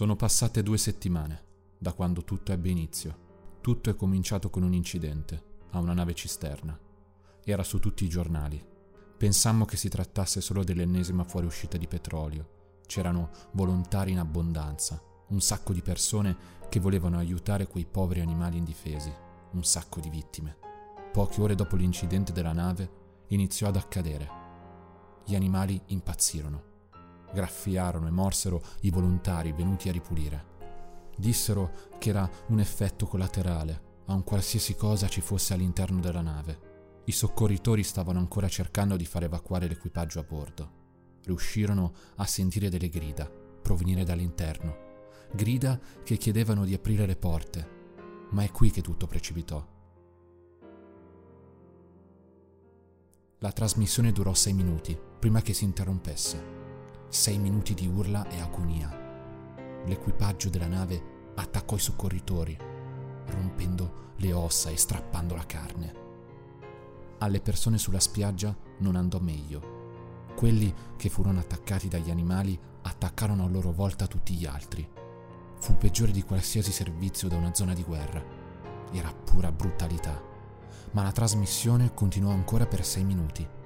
Sono passate due settimane da quando tutto ebbe inizio. Tutto è cominciato con un incidente a una nave cisterna. Era su tutti i giornali. Pensammo che si trattasse solo dell'ennesima fuoriuscita di petrolio. C'erano volontari in abbondanza, un sacco di persone che volevano aiutare quei poveri animali indifesi, un sacco di vittime. Poche ore dopo l'incidente della nave iniziò ad accadere. Gli animali impazzirono graffiarono e morsero i volontari venuti a ripulire. Dissero che era un effetto collaterale a un qualsiasi cosa ci fosse all'interno della nave. I soccorritori stavano ancora cercando di far evacuare l'equipaggio a bordo. Riuscirono a sentire delle grida provenire dall'interno, grida che chiedevano di aprire le porte, ma è qui che tutto precipitò. La trasmissione durò sei minuti prima che si interrompesse sei minuti di urla e agonia. L'equipaggio della nave attaccò i soccorritori, rompendo le ossa e strappando la carne. Alle persone sulla spiaggia non andò meglio. Quelli che furono attaccati dagli animali attaccarono a loro volta tutti gli altri. Fu peggiore di qualsiasi servizio da una zona di guerra. Era pura brutalità. Ma la trasmissione continuò ancora per sei minuti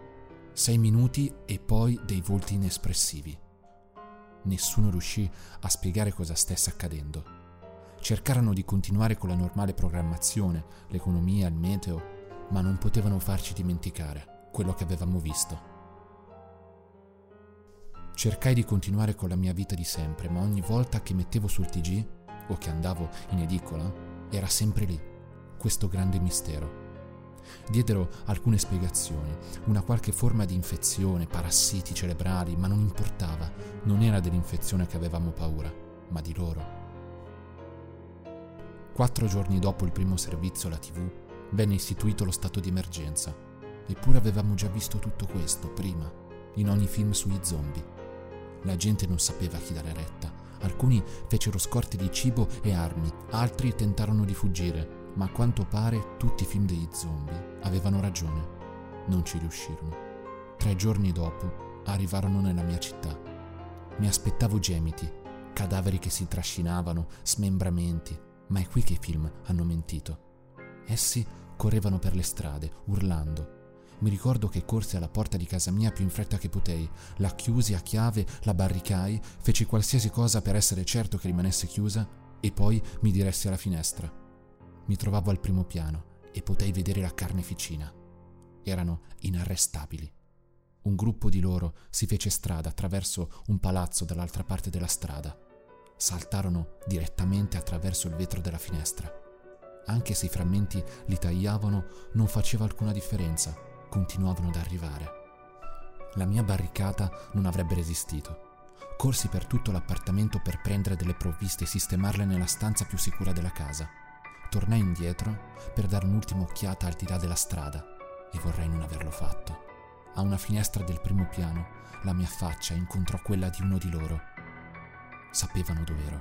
sei minuti e poi dei volti inespressivi. Nessuno riuscì a spiegare cosa stesse accadendo. Cercarono di continuare con la normale programmazione, l'economia, il meteo, ma non potevano farci dimenticare quello che avevamo visto. Cercai di continuare con la mia vita di sempre, ma ogni volta che mettevo sul TG o che andavo in edicola, era sempre lì, questo grande mistero Diedero alcune spiegazioni, una qualche forma di infezione, parassiti cerebrali, ma non importava, non era dell'infezione che avevamo paura, ma di loro. Quattro giorni dopo il primo servizio alla TV, venne istituito lo stato di emergenza. Eppure avevamo già visto tutto questo prima, in ogni film sugli zombie. La gente non sapeva a chi dare retta. Alcuni fecero scorte di cibo e armi, altri tentarono di fuggire, ma a quanto pare tutti i film degli zombie avevano ragione. Non ci riuscirono. Tre giorni dopo arrivarono nella mia città. Mi aspettavo gemiti, cadaveri che si trascinavano, smembramenti, ma è qui che i film hanno mentito. Essi correvano per le strade, urlando. Mi ricordo che corsi alla porta di casa mia più in fretta che potei, la chiusi a chiave, la barricai, feci qualsiasi cosa per essere certo che rimanesse chiusa e poi mi diressi alla finestra mi trovavo al primo piano e potei vedere la carneficina. Erano inarrestabili. Un gruppo di loro si fece strada attraverso un palazzo dall'altra parte della strada. Saltarono direttamente attraverso il vetro della finestra. Anche se i frammenti li tagliavano, non faceva alcuna differenza, continuavano ad arrivare. La mia barricata non avrebbe resistito. Corsi per tutto l'appartamento per prendere delle provviste e sistemarle nella stanza più sicura della casa tornai indietro per dare un'ultima occhiata al di là della strada e vorrei non averlo fatto. A una finestra del primo piano la mia faccia incontrò quella di uno di loro. Sapevano dov'ero.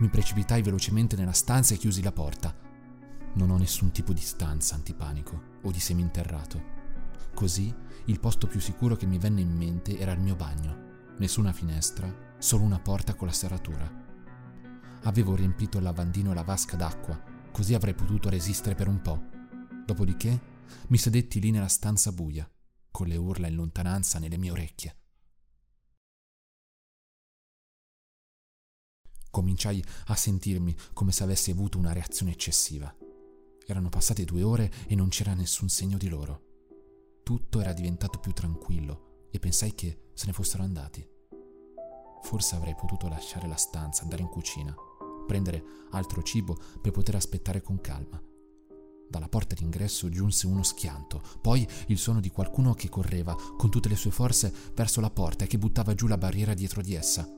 Mi precipitai velocemente nella stanza e chiusi la porta. Non ho nessun tipo di stanza antipanico o di seminterrato. Così il posto più sicuro che mi venne in mente era il mio bagno. Nessuna finestra, solo una porta con la serratura. Avevo riempito il lavandino e la vasca d'acqua così avrei potuto resistere per un po'. Dopodiché mi sedetti lì nella stanza buia, con le urla in lontananza nelle mie orecchie. Cominciai a sentirmi come se avessi avuto una reazione eccessiva. Erano passate due ore e non c'era nessun segno di loro. Tutto era diventato più tranquillo e pensai che se ne fossero andati. Forse avrei potuto lasciare la stanza, andare in cucina prendere altro cibo per poter aspettare con calma. Dalla porta d'ingresso giunse uno schianto, poi il suono di qualcuno che correva con tutte le sue forze verso la porta e che buttava giù la barriera dietro di essa.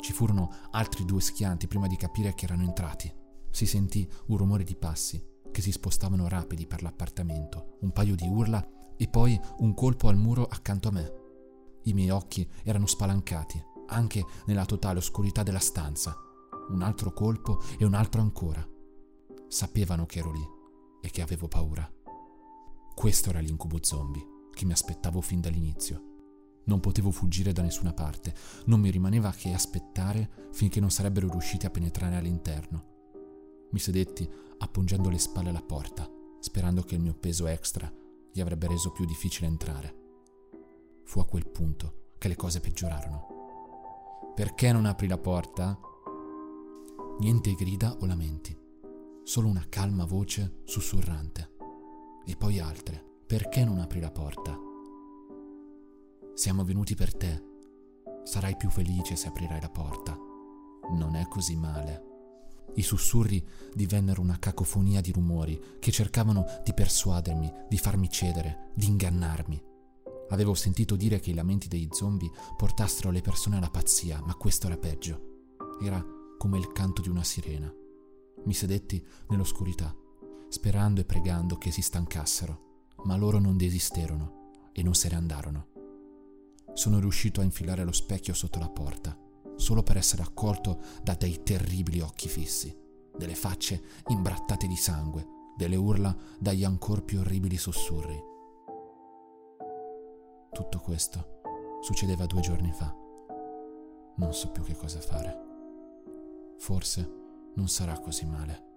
Ci furono altri due schianti prima di capire che erano entrati. Si sentì un rumore di passi che si spostavano rapidi per l'appartamento, un paio di urla e poi un colpo al muro accanto a me. I miei occhi erano spalancati, anche nella totale oscurità della stanza un altro colpo e un altro ancora. Sapevano che ero lì e che avevo paura. Questo era l'incubo zombie che mi aspettavo fin dall'inizio. Non potevo fuggire da nessuna parte, non mi rimaneva che aspettare finché non sarebbero riusciti a penetrare all'interno. Mi sedetti appoggiando le spalle alla porta, sperando che il mio peso extra gli avrebbe reso più difficile entrare. Fu a quel punto che le cose peggiorarono. Perché non apri la porta? Niente grida o lamenti, solo una calma voce sussurrante. E poi altre. Perché non apri la porta? Siamo venuti per te. Sarai più felice se aprirai la porta. Non è così male. I sussurri divennero una cacofonia di rumori che cercavano di persuadermi, di farmi cedere, di ingannarmi. Avevo sentito dire che i lamenti degli zombie portassero le persone alla pazzia, ma questo era peggio. Era come il canto di una sirena. Mi sedetti nell'oscurità, sperando e pregando che si stancassero, ma loro non desisterono e non se ne andarono. Sono riuscito a infilare lo specchio sotto la porta solo per essere accolto da dei terribili occhi fissi, delle facce imbrattate di sangue, delle urla dagli ancor più orribili sussurri. Tutto questo succedeva due giorni fa. Non so più che cosa fare. Forse non sarà così male.